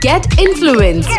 Get influenced.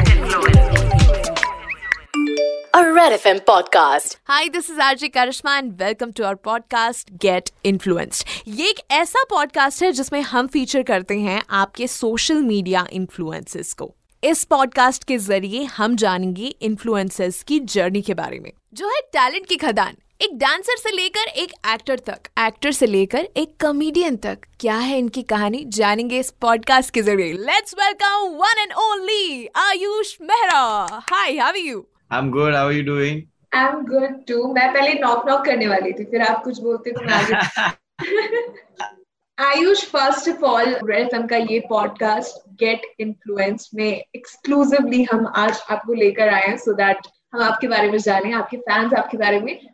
A Red FM podcast. Hi, this is RJ Karishma and welcome to our podcast Get Influenced. ये एक ऐसा podcast है जिसमें हम feature करते हैं आपके सोशल मीडिया इन्फ्लुएंसेस को इस पॉडकास्ट के ज़रिए हम जानेंगे इन्फ्लुएंसर्स की जर्नी के बारे में जो है टैलेंट की खदान एक डांसर से लेकर एक एक्टर तक एक्टर से लेकर एक कॉमेडियन तक क्या है इनकी कहानी जानेंगे इस पॉडकास्ट के ज़रिए। Let's welcome one and only Ayush Mehra. Hi how are you I'm good. How are you doing? I am good too मैं पहले नॉक नॉक करने वाली थी फिर आप कुछ बोलते तो मैं Ayush first of all red का ये पॉडकास्ट गेट इन्फ्लुएंस में एक्सक्लूसिवली हम आज आपको लेकर आए हैं सो दैट हम आपके बारे में जाने आपके फैंस आपके बारे में।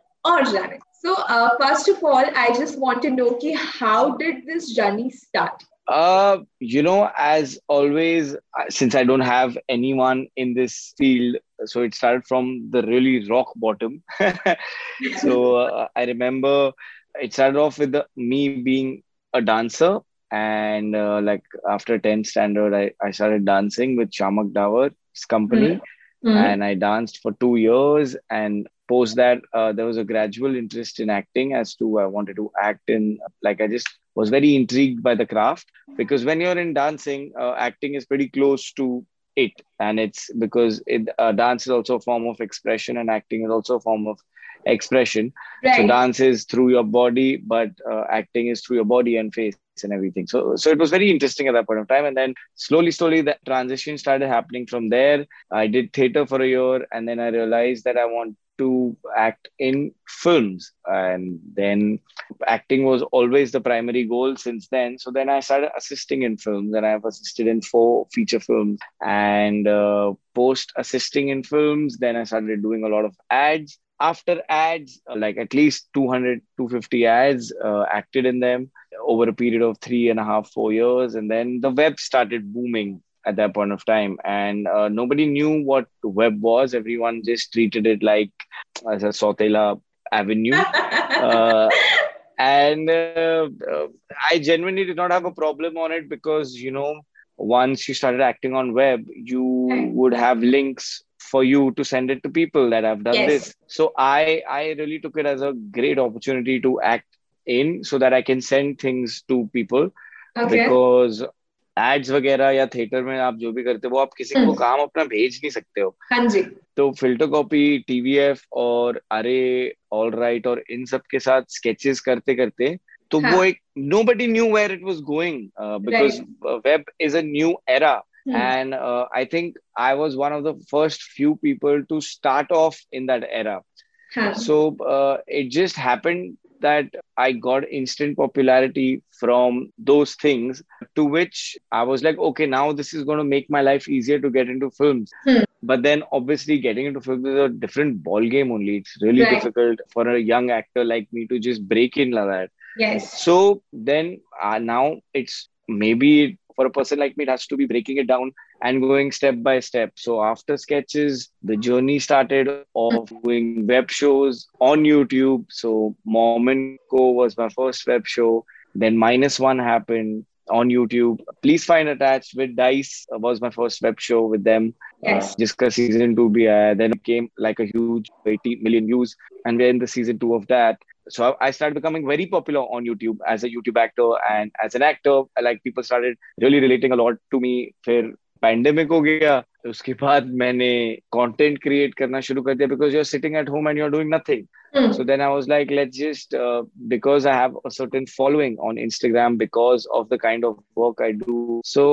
So uh, first of all, I just want to know ki how did this journey start? Uh, you know, as always, since I don't have anyone in this field, so it started from the really rock bottom. so uh, I remember it started off with the, me being a dancer. And uh, like after 10th standard, I, I started dancing with Shamak davar's company. Mm-hmm. And I danced for two years and post that, uh, there was a gradual interest in acting as to I wanted to act in. Like I just was very intrigued by the craft because when you're in dancing, uh, acting is pretty close to it, and it's because it, uh, dance is also a form of expression, and acting is also a form of expression. So dance is through your body, but uh, acting is through your body and face and everything. So so it was very interesting at that point of time. And then slowly, slowly, that transition started happening from there. I did theater for a year, and then I realized that I want to act in films. And then acting was always the primary goal since then. So then I started assisting in films, and I've assisted in four feature films. And uh, post assisting in films, then I started doing a lot of ads after ads uh, like at least 200 250 ads uh, acted in them over a period of three and a half four years and then the web started booming at that point of time. And uh, nobody knew what web was. Everyone just treated it like as a sotela avenue. Uh, and uh, uh, i genuinely did not have a problem on it because you know once you started acting on web you would have links for you to send it to people that have done Yes. this. So i i really took it as a great opportunity to act in so that i can send things to people okay. because ads वगैरह या theatre में आप जो भी करते हो वो आप किसी को हम्म। काम अपना भेज नहीं सकते हो हाँ जी तो फ़िल्टर कॉपी टीवीएफ और अरे ऑल राइट और इन सब के साथ स्केचेस करते करते तो हाँ. वो एक nobody knew where it was going because web is a new era Hmm. and uh, i think i was one of the first few people to start off in that era हाँ so uh, it just happened that i got instant popularity from those things to which i was like okay now this is going to make my life easier to get into films Hmm. but then obviously getting into films is a different ball game only it's really Right. difficult for a young actor like me to just break in like that yes so then uh, now it's maybe for a person like me, it has to be breaking it down and going step by step. So after sketches, the journey started of doing web shows on YouTube. So Mom and Co was my first web show. Then minus one happened on YouTube. Please find attached with Dice was my first web show with them. Uh, yes. Uh, because season two be uh, then came like a huge 80 million views, and we're in the season two of that So I I started becoming very popular on YouTube as a YouTube actor and as an actor. Like people started really relating a lot to me. फिर pandemic हो गया उसके बाद मैंने content create करना शुरू कर दिया because you are sitting at home and you are doing nothing Hmm. so then i was like let's just uh, because i have a certain following on instagram because of the kind of work i do so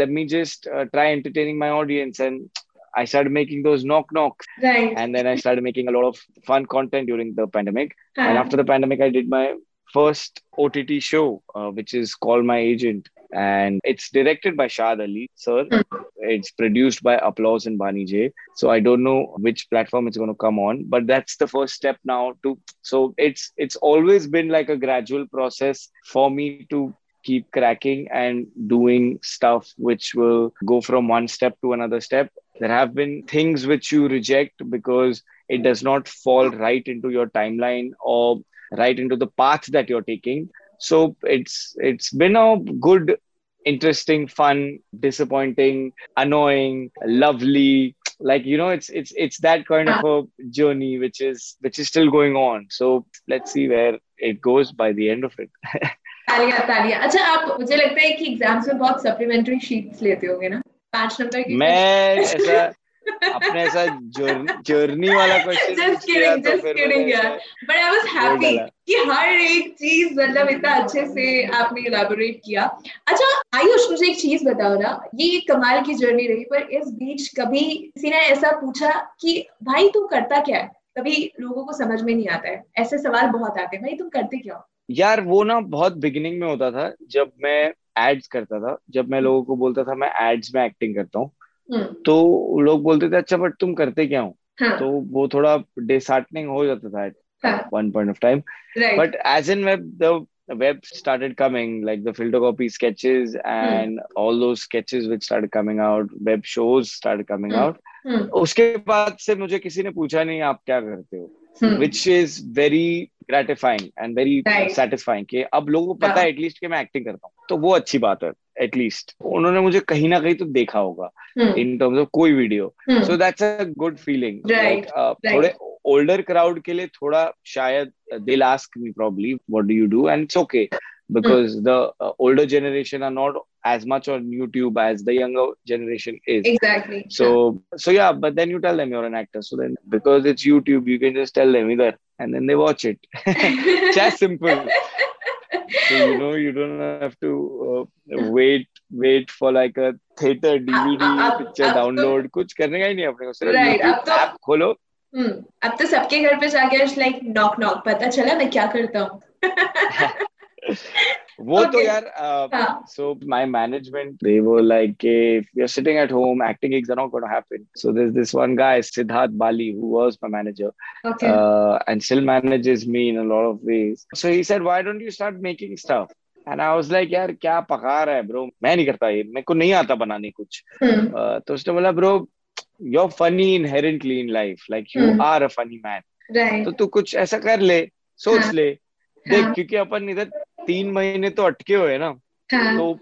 let me just uh, try entertaining my audience and i started making those knock knocks. Right. And then i started making a lot of fun content during the pandemic. And after the pandemic i did my first ott show uh, which is called my agent. And it's directed by shad ali sir. It's produced by applause and bani j. So i don't know which platform it's going to come on but that's the first step now to so it's it's always been like a gradual process for me to keep cracking and doing stuff which will go from one step to another step there have been things which you reject because it does not fall right into your timeline or right into the path that you're taking so it's it's been a good interesting fun disappointing annoying lovely like you know it's it's it's that kind of a journey which is which is still going on so let's see where it goes by the end of it तालियां तालियां अच्छा आप मुझे लगता है कि exams में बहुत सप्लीमेंट्री शीट्स लेते होंगे ना पाँच नंबर की मैं ऐसा अपने ऐसा जर्नी वाला question just kidding just kidding यार बट आई वाज हैप्पी कि हर एक चीज़ मतलब इतना अच्छे से आपने इलैबोरेट किया। अच्छा आयुष मुझे एक चीज़ बताओ ना ये एक कमाल की जर्नी रही पर इस बीच कभी किसी ने ऐसा पूछा कि भाई तू करता क्या है? कभी लोगों को समझ में नहीं आता है। ऐसे सवाल बहुत आते हैं। भाई तुम करते क्या हो? यार वो ना बहुत बिगिनिंग में होता था जब मैं एड्स करता था। जब मैं हम्म। लोगों को बोलता था मैं एड्स में एक्टिंग करता हूँ हम्म। तो लोग बोलते थे अच्छा बट तुम करते क्या हो? हाँ। तो वो थोड़ा डिसहार्टनिंग हो जाता था one point of time but as in web the web started coming like the filter copy sketches and all those sketches which start coming out web shows start coming out उसके बाद से मुझे किसी ने पूछा नहीं आप क्या करते हो? Which is very gratifying and very satisfying कि अब लोगों को पता है हाँ। एटलीस्ट कि मैं एक्टिंग करता हूँ। तो वो अच्छी बात है एटलीस्ट उन्होंने मुझे कहीं ना कहीं तो देखा होगा इन टर्म्स ऑफ़ कोई video so that's a good feeling थोड़े ओल्डर क्राउड के लिए थोड़ा शायद they ask me probably what do you do and it's okay because the older generation are not as much on YouTube as the younger generation is so so या but then you tell them you're an actor so then because it's YouTube you can just tell them इधर and then they watch it Just simple so you know you don't have to uh, wait wait for like a theater dvd picture download तो- कुछ करने का ही नहीं है अपने को सिर्फ़ Right, अब तो- app खोलो हम्म, अब तो सबके घर पे जाके लाइक नॉक नॉक पता चला मैं क्या करता हूँ वो okay. तो यार uh, हाँ. so my management they were like if you're sitting at home acting gigs are not going to happen so there's this one guy Siddharth Bali who was my manager Okay. uh, and still manages me in a lot of ways so he said why don't you start making stuff and I was like यार क्या पका रहा है bro मैं नहीं करता ये मेरे को नहीं आता बनाने कुछ हम्म, uh, तो उसने बोला bro you're funny inherently in life like you Hmm. are a funny man right. तो तू कुछ ऐसा कर ले सोच हाँ. ले देख हाँ. क्योंकि अपन इधर तीन महीने तो अटके हुए ना। हाँ। तो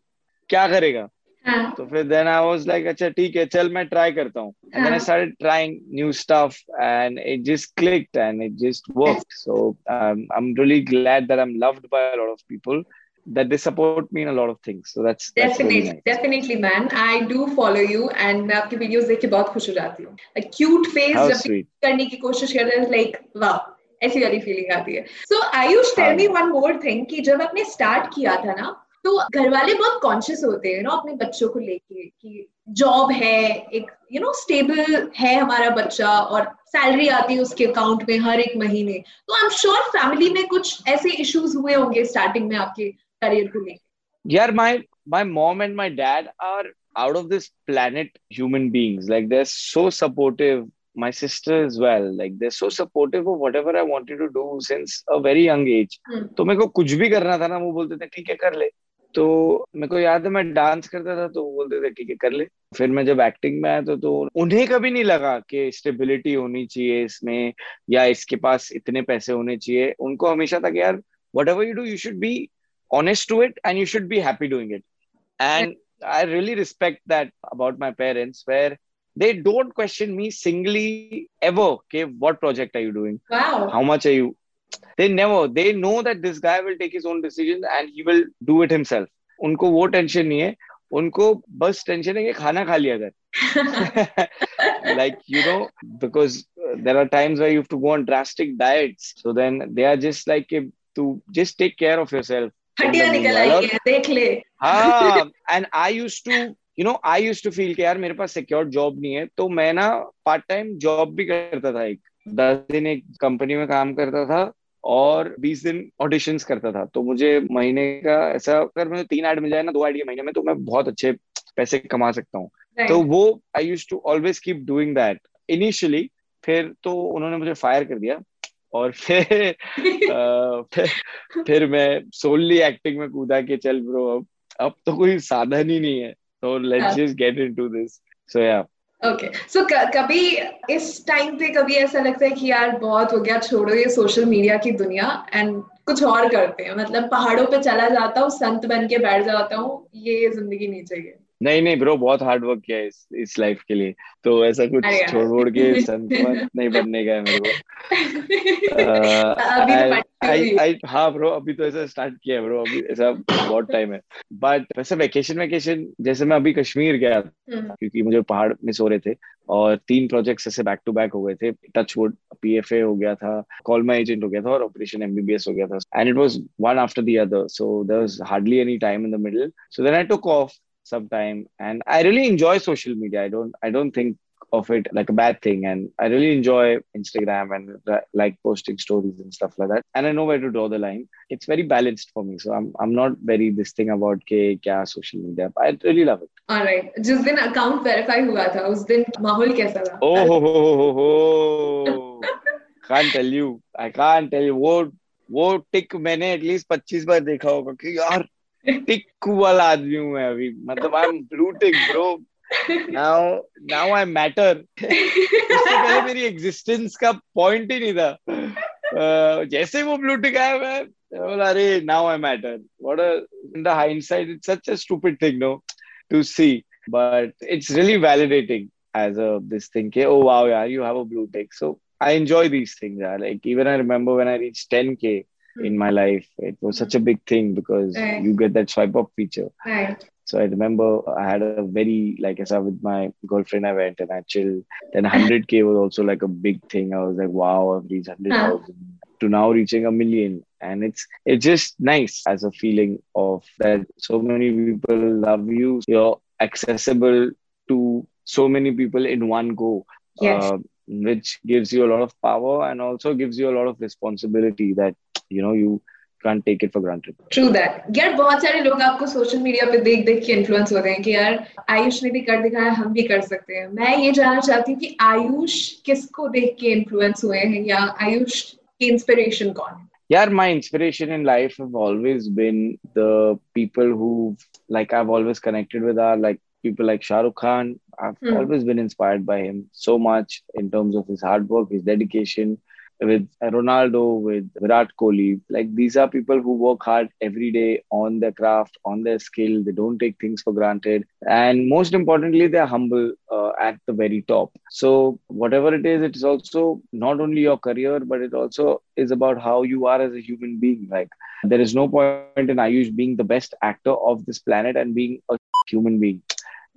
क्या करेगा? हाँ। तो फिर देन आई वाज लाइक अच्छा ठीक है चल मैं ट्राई करता हूँ. And I started trying new stuff and it just clicked and it just worked so I am really glad that I am loved by a lot of people that they support me in a lot of things. So that's definitely that's definitely man i do follow you मैं आपकी videos देख के बहुत खुश हो जाती हूँ। Like cute face जब करने की कोशिश कर रहे हैं like wow ऐसी वाली फीलिंग आती है. So Ayush, tell me one more thing कि जब आपने स्टार्ट किया था ना, तो घर वाले बहुत कॉन्शियस होते हैं ना अपने बच्चों को लेके कि जॉब है एक यू नो स्टेबल है हमारा बच्चा और सैलरी आती है उसके अकाउंट में हर एक महीने। तो आई एम श्योर फैमिली में कुछ ऐसे इश्यूज़ हुए होंगे स्टार्टिंग में आपके करियर को लेके। yeah my my mom and my dad are out of this planet human beings. Like they're so supportive my sister as well like they're so supportive of whatever i wanted to do since a very young age Hmm. तो मेरे को कुछ भी करना था ना वो बोलते थे ठीक है कर ले तो मेरे को याद है मैं डांस करता था तो वो बोलते थे ठीक है कर ले फिर मैं जब एक्टिंग में आया तो, तो उन्हें कभी नहीं लगा कि स्टेबिलिटी होनी चाहिए इसमें या इसके पास इतने पैसे होने चाहिए उनको हमेशा था कि यार whatever you do you should be honest to it and you should be happy doing it and i really respect that about my parents where they don't question me singly ever okay what project are you doing wow how much are you they never they know that this guy will take his own decisions and he will do it himself उनको वो tension नहीं है उनको बस tension है कि खाना खा लिया अगर like you know because uh, there are times where you have to go on drastic diets so then they are just like eh, to just take care of yourself हड्डियां निकल आई है देख ले हाँ and I use to you know I use to feel कि यार मेरे पास सिक्योर जॉब नहीं है तो मैं ना पार्ट टाइम जॉब भी करता था एक। दस दिन एक कंपनी में काम करता था और बीस दिन ऑडिशंस करता था। तो मुझे महीने का ऐसा अगर मुझे तीन ऐड मिल जाए ना दो ऐड महीने में तो मैं बहुत अच्छे पैसे कमा सकता हूँ। तो वो I use to always keep doing that initially फिर तो उन्होंने मुझे फायर कर दिया और फिर अ, फिर फिर मैं सोनली एक्टिंग में कूदा के चल ब्रो अब अब तो कोई साधन ही नहीं है। तो let's yeah. just get into this. So yeah. Okay so कभी इस टाइम पे कभी ऐसा लगता है कि यार बहुत हो गया छोड़ो ये सोशल मीडिया की दुनिया एंड कुछ और करते हैं मतलब पहाड़ों पे चला जाता हूँ संत बन के बैठ जाता हूँ ये ज़िंदगी नहीं चाहिए नहीं नहीं ब्रो बहुत हार्ड वर्क किया है इस इस लाइफ के लिए। तो ऐसा कुछ छोड़ छोड़ के संत नहीं बनने का है मेरे को। तो। आई आई हाँ ब्रो अभी तो ऐसा स्टार्ट किया है ब्रो अभी ऐसा बहुत टाइम है। बट वैसे वेकेशन वेकेशन जैसे मैं अभी कश्मीर गया हम्म, क्योंकि मुझे पहाड़ मिस हो रहे थे और तीन प्रोजेक्ट्स ऐसे बैक टू बैक हो गए थे। टच वुड पीएफए हो गया था कॉल माई एजेंट हो गया था और ऑपरेशन एमबीबीएस हो गया था। And it was one after the other so there was hardly any time in the middle so then I took off some time and i really enjoy social media i don't i don't think of it like a bad thing and i really enjoy instagram and uh, like posting stories and stuff like that and i know where to draw the line it's very balanced for me so i'm i'm not very this thing about ke kya social media i really love it alright. जिस दिन account verify हुआ था उस दिन माहौल कैसा था oh ho ho ho ho ho can't tell you i can't tell you वो वो टिक मैंने एटलीस्ट 25 बार देखा होगा कि यार टिक वाला आदमी हूँ मैं अभी। मतलब I am blue tick bro now now I matter इससे पहले मेरी एग्जिस्टेंस का पॉइंट ही नहीं था। अह, जैसे वो ब्लू टिक आया मैं बोला अरे now I matter what in the hindsight it's such a stupid thing know to see but it's really validating as a this thing okay, oh wow yeah you have a blue tick. So i enjoy these things yeah. like even i remember when i reached 10k in my life it was such a big thing because Right. you get that swipe up feature Right. so I remember I had a very like I said with my girlfriend I went and I chilled. Then 100k was also like a big thing. I was like, wow, I've reached 100,000 to now reaching a million, and it's it's just nice as a feeling of that so many people love you. You're accessible to so many people in one go. Yes. Uh, which gives you a lot of power and also gives you a lot of responsibility that you know you can't take it for granted. True that यार बहुत सारे लोग आपको social media पे देख देख के influence होते हैं कि यार आयुष ने भी कर दिखाया हम भी कर सकते हैं मैं ये जानना चाहती हूँ कि आयुष किसको देख के इन्फ्लुएंस हुए हैं या आयुष की इंस्पिरेशन कौन है yeah my inspiration in life have always been the people who like i've always connected with are like people like shah rukh khan i've Hmm. always been inspired by him so much in terms of his hard work his dedication with ronaldo with virat kohli. Like these are people who work hard every day on their craft on their skill. They don't take things for granted. And most importantly they're humble uh, at the very top. So whatever it is it is also not only your career but it also is about how you are as a human being. Like there is no point in ayush being the best actor of this planet and being a human being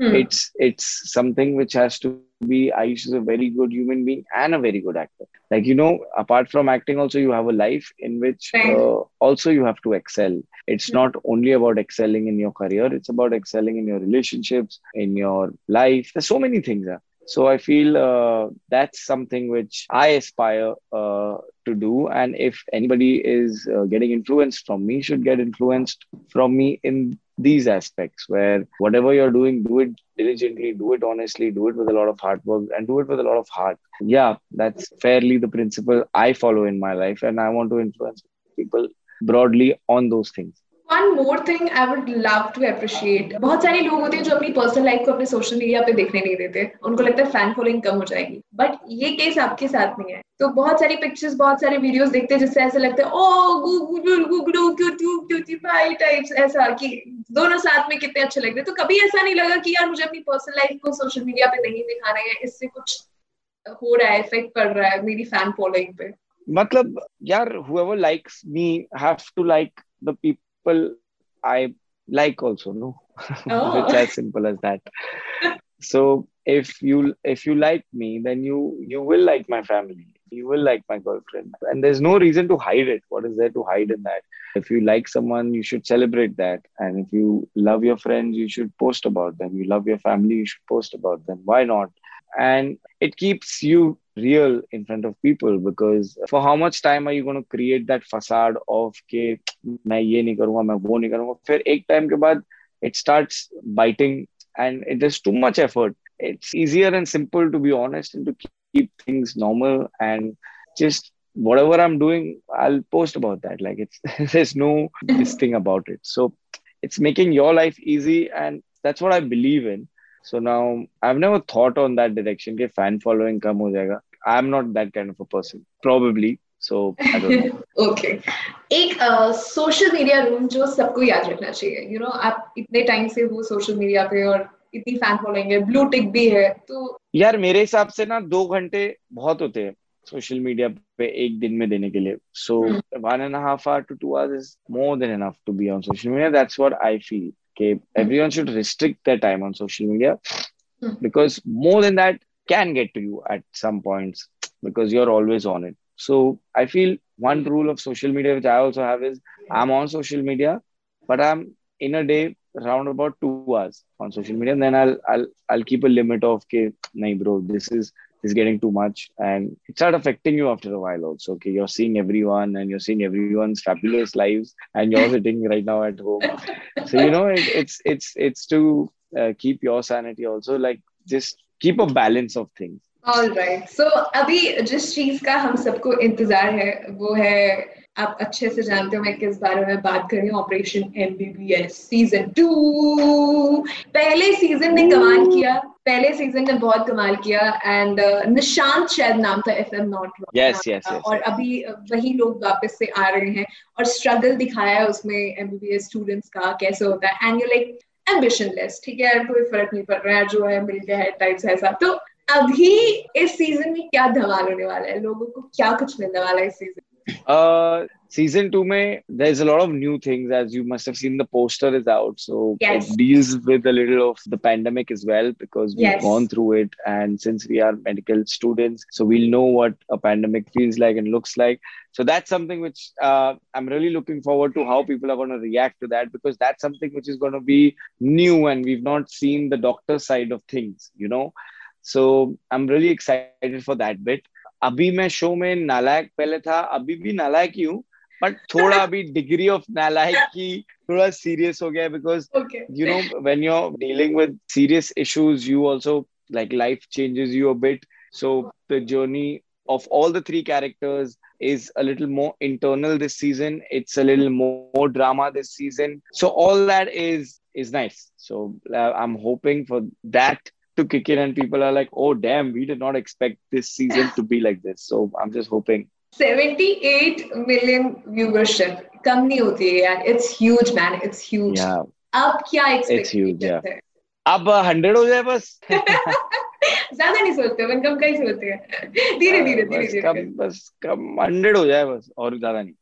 Hmm. it's it's something which has to be ayush is a very good human being and a very good actor like you know apart from acting also you have a life in which Right. uh, also you have to excel it's Hmm. not only about excelling in your career it's about excelling in your relationships in your life there's so many things uh. so i feel uh, that's something which i aspire uh, to do and if anybody is uh, getting influenced from me should get influenced from me in these aspects where whatever you're doing do it diligently do it honestly do it with a lot of hard work and do it with a lot of heart. Yeah that's fairly the principle i follow in my life and i want to influence people broadly on those things one more thing I would love to appreciate बहुत सारे लोग होते हैं जो अपनी personal life को अपने social media पे देखने नहीं देते। उनको लगता है फ़ैन फॉलोइंग कम हो जाएगी। बट ये केस आपके साथ नहीं है। तो बहुत सारी पिक्चर्स बहुत सारे वीडियोस देखते हैं जिससे ऐसे लगता है ऐसा कि दोनों साथ में कितने अच्छे लग रहे तो कभी ऐसा नहीं लगा कि यार मुझे अपनी पर्सनल लाइफ को सोशल मीडिया पे नहीं दिखाना है इससे कुछ हो रहा है इफ़ेक्ट पड़ रहा है मेरी फ़ैन फॉलोइंग पे। matlab yaar whoever likes me have to like the people i like also no? Oh. it's as simple as that. So if you if you like me then you you will like my family. You will like my girlfriend. And there's no reason to hide it. What is there to hide in that? If you like someone you should celebrate that. And if you love your friends you should post about them. You love your family you should post about them. Why not? And it keeps you real in front of people because for how much time are you going to create that facade of के मैं ये नहीं करूंगा मैं वो नहीं करूंगा फिर एक टाइम के बाद it starts biting and it is too much effort it's easier and simple to be honest and to keep things normal and just whatever i'm doing i'll post about that like it's there's no this thing about it so it's making your life easy and that's what i believe in So now i've never thought on that direction ke fan following kam ho jayega i'm not that kind of a person probably so I don't know. Okay एक social media rule जो सबको याद रखना चाहिए। You you no know, आप इतने time से हो सोशल मीडिया पे और इतनी फ़ैन फॉलोइंग है ब्लू टिक भी है तो यार मेरे हिसाब से ना दो घंटे बहुत होते हैं सोशल मीडिया पे एक दिन में देने के लिए। So one and half hour to two hours is more than enough to be on social media that's what I feel okay everyone should restrict their time on social media hmm. because more than that can get to you at some points because you're always on it. So i feel one rule of social media which i also have is i'm on social media but i'm in a day around about two hours on social media and then i'll i'll, I'll keep a limit of okay nah, bro this is is getting too much and it starts affecting you after a while also okay you're seeing everyone and you're seeing everyone's fabulous lives and you're sitting right now at home so you know it, it's it's it's to uh, keep your sanity also like just keep a balance of things All right. So अभी जिस चीज का हम सबको इंतजार है वो है आप अच्छे से जानते हो मैं किस बारे में बात कर रही हूँ ऑपरेशन एमबीबीएस सीजन टू पहले सीजन ने कमाल किया पहले सीज़न ने बहुत कमाल किया एंड uh, निशांत शायद नाम था if I'm not yes, yes. और अभी वही लोग वापस से आ रहे हैं और स्ट्रगल दिखाया है उसमें एमबीबीएस स्टूडेंट्स का कैसे होता है and you like ambitionless ठीक है यार कोई फ़र्क नहीं पड़ रहा है जो है मिल गया है टाइप्स ऐसा तो अभी इस सीज़न में क्या धमाल होने वाला है? लोगों को क्या कुछ मिलने वाला है इस season Uh, season two, May there's a lot of new things as you must have seen. The poster is out, so Yes. it deals with a little of the pandemic as well because we've Yes. gone through it, and since we are medical students, so we'll know what a pandemic feels like and looks like. So that's something which uh, I'm really looking forward to how people are going to react to that because that's something which is going to be new and we've not seen the doctor side of things, you know. So I'm really excited for that bit. अभी मैं show में नालायक पहले था अभी भी नालायक ही हूँ बट थोड़ा अभी डिग्री ऑफ़ नालायक की थोड़ा सीरियस हो गया because you know when you dealing with serious issues you also like life changes you a bit so the journey of all the three characters is a little more internal this season. It's a little more, more drama this season. So all that is is nice. So uh, i'm hoping for that to kick in and people are like oh damn we did not expect this season to be like this so i'm just hoping 78 million viewership कम नहीं होती है यार it's huge man it's huge yeah अब क्या huge, expectation yeah. है अब hundred हो जाए बस ज्यादा नहीं सोचते अपन कम का ही सोचते हैं धीरे धीरे धीरे बस धीरे कम बस कम हंड्रेड हो जाए बस और ज्यादा नहीं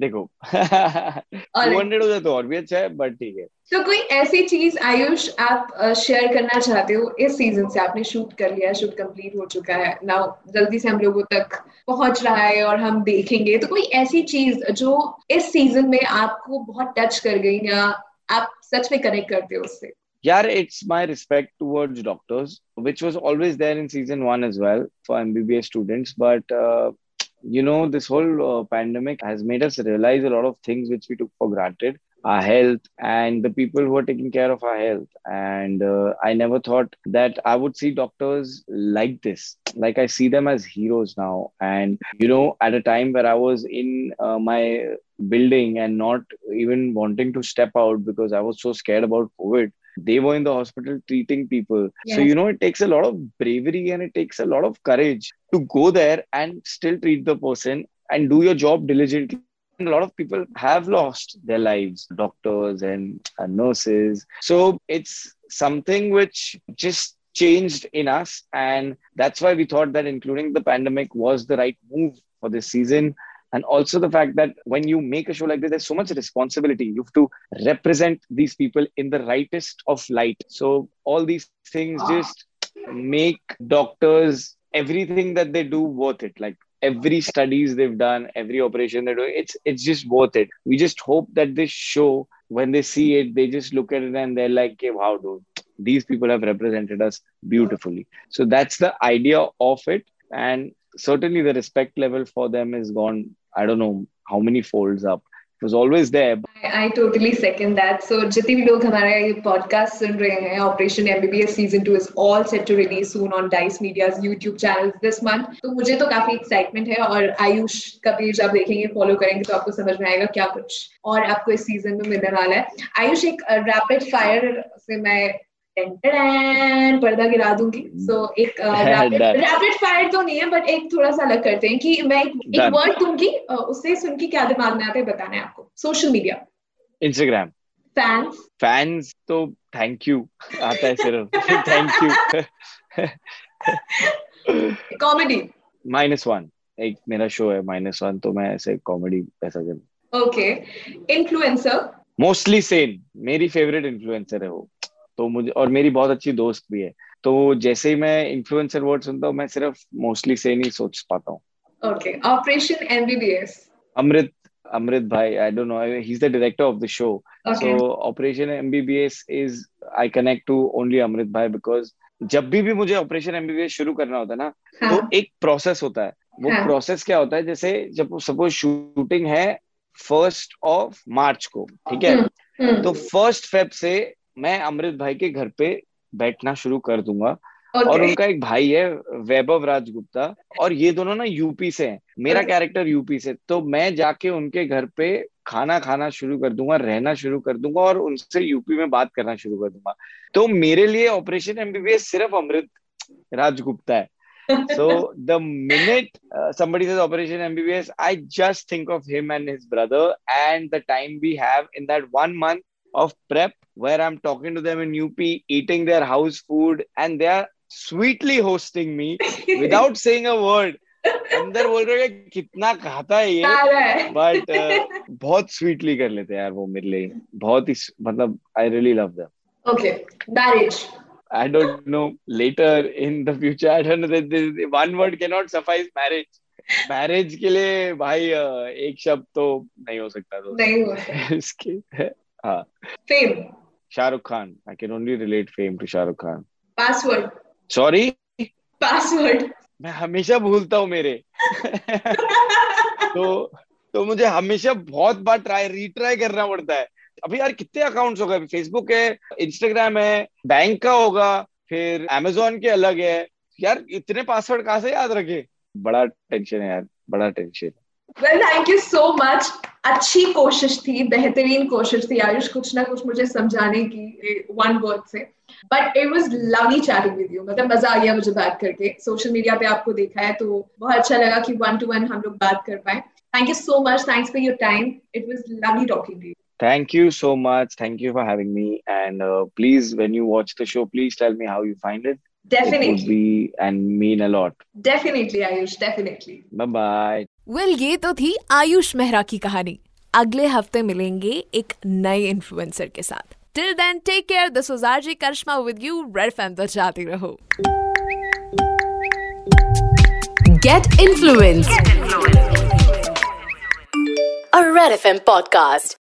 देखो। टू हंड्रेड हो जाए तो और भी अच्छा है बट ठीक है। तो कोई ऐसी चीज़ आयुष आप शेयर करना चाहते हो इस सीज़न से आपने शूट कर लिया शूट कंप्लीट हो चुका है। नाउ जल्दी से हम लोगों तक पहुँच रहा है और हम देखेंगे। तो कोई ऐसी चीज़ जो इस सीज़न में आपको बहुत टच कर गई या आप सच में कनेक्ट करते हो उससे? यार it's my respect towards doctors which was always there in season 1 as well for mbbs students but uh, you know this whole uh, pandemic has made us realize a lot of things which we took for granted our health and the people who are taking care of our health. And uh, i never thought that i would see doctors like this. Like i see them as heroes now. And you know at a time where i was in uh, my building and not even wanting to step out because i was so scared about covid they were in the hospital treating people. So you know it takes a lot of bravery and it takes a lot of courage to go there and still treat the person and do your job diligently. And a lot of people have lost their lives doctors and, and nurses. So it's something which just changed in us and that's why we thought that including the pandemic was the right move for this season and also the fact that when you make a show like this there's so much responsibility. You have to represent these people in the rightest of light. So all these things ah. just make doctors everything that they do worth it. Like every studies they've done every operation they're doing it's it's just worth it. We just hope that this show when they see it they just look at it and they're like okay, wow dude these people have represented us beautifully. So that's the idea of it. And certainly the respect level for them is gone, i don't know how many folds up. It was always there I totally second that सो जितने भी लोग हमारा सुन रहे हैं operation MBBS season two is all set to release soon on Dice Media's YouTube channel this month तो मुझे तो काफ़ी एक्साइटमेंट है और आयुष का पेज आप देखेंगे फॉलो करेंगे तो आपको समझ में आएगा क्या कुछ और आपको इस सीज़न में मिलने वाला है। आयुष, एक रैपिड फायर से मैं टेंटन पर्दा गिरा दूँगी। सो so, एक रैपिड फायर तो नहीं है बट एक थोड़ा सा अलग करते हैं कि मैं एक, एक वर्ड दूँगी उससे सुन के क्या दिमाग में आता है बताना है आपको। Social media Instagram fans fans तो थैंक यू आता है सिर्फ़। Thank you comedy minus one एक मेरा शो है माइनस वन तो मैं ऐसे कॉमेडी ऐसा कर। ओके इन्फ्लुएंसर मोस्टली सेम मेरी फेवरेट इन्फ्लुएंसर है वो। तो मुझे और मेरी बहुत अच्छी दोस्त भी है। तो जैसे ही मैं इन्फ्लुएंसर वर्ड सुनता हूँ मैं सिर्फ़ मोस्टली से नहीं सोच पाता हूँ। Okay operation MBBS Amrit Amrit भाई I don't know he is the director of the show so operation MBBS is I connect to only Amrit भाई बिकॉज़ जब भी भी मुझे ऑपरेशन एमबीबीएस शुरू करना होता है ना हाँ. तो एक प्रोसेस होता है। वो हाँ. प्रोसेस क्या होता है जैसे जब सपोज़ शूटिंग है फ़र्स्ट ऑफ़ मार्च को ठीक है? हम्म, हम्म। तो फ़र्स्ट फेब से मैं अमृत भाई के घर पे बैठना शुरू कर दूँगा। okay. और उनका एक भाई है वैभव राजगुप्ता। और ये दोनों ना यूपी से हैं। मेरा कैरेक्टर यूपी से तो मैं जाके उनके घर पे खाना खाना शुरू कर दूँगा रहना शुरू कर दूँगा और उनसे यूपी में बात करना शुरू कर दूँगा। तो मेरे लिए ऑपरेशन एमबीबीएस सिर्फ़ अमृत राजगुप्ता है। So the minute uh, somebody says operation mbbs i just think of him and his brother and the time we have in that one month of prep where I'm talking to them in UP, eating their house food, and they are sweetly hosting me without saying a word. अंदर बोल रहे हैं कितना खाता है ये but uh, बहुत sweetly कर लेते हैं यार वो मेरे लिए बहुत ही मतलब I really love them okay marriage I don't know later in the future. I don't know that this, one word cannot suffice marriage. Marriage के लिए भाई एक शब्द तो नहीं हो सकता तो नहीं हो इसके हाँ fame Shahrukh Khan I can only relate fame to Shahrukh Khan password sorry password मैं हमेशा भूलता हूँ मेरे। तो तो मुझे हमेशा बहुत बार ट्राई रीट्राई करना पड़ता है। अभी यार कितने अकाउंट्स हो गए? फेसबुक है इंस्टाग्राम है बैंक का होगा फिर अमेजोन के अलग है। यार इतने पासवर्ड कहाँ से याद रखे? बड़ा टेंशन है यार बड़ा tension well thank you so much अच्छी कोशिश थी बेहतरीन कोशिश थी आयुष कुछ ना कुछ मुझे समझाने की वन वर्ड से but it was lovely chatting with you मतलब मज़ा आ गया मुझे बात करके सोशल मीडिया पे आपको देखा है तो बहुत अच्छा लगा कि वन टू वन हम लोग बात कर पाए thank you so much thanks for your time it was lovely talking to you Thank you so much. Thank you for having me. And uh, please, when you watch the show, please tell me how you find it. Definitely. It would be and mean a lot. Definitely, Ayush. Definitely. Bye bye. Well, ये तो थी आयुष मेहरा की कहानी। अगले हफ़्ते मिलेंगे एक नए इन्फ्लुएंसर के साथ। Till then take care this was RJ Karishma with you red fam तो जाते रहो। Get influence a red FM podcast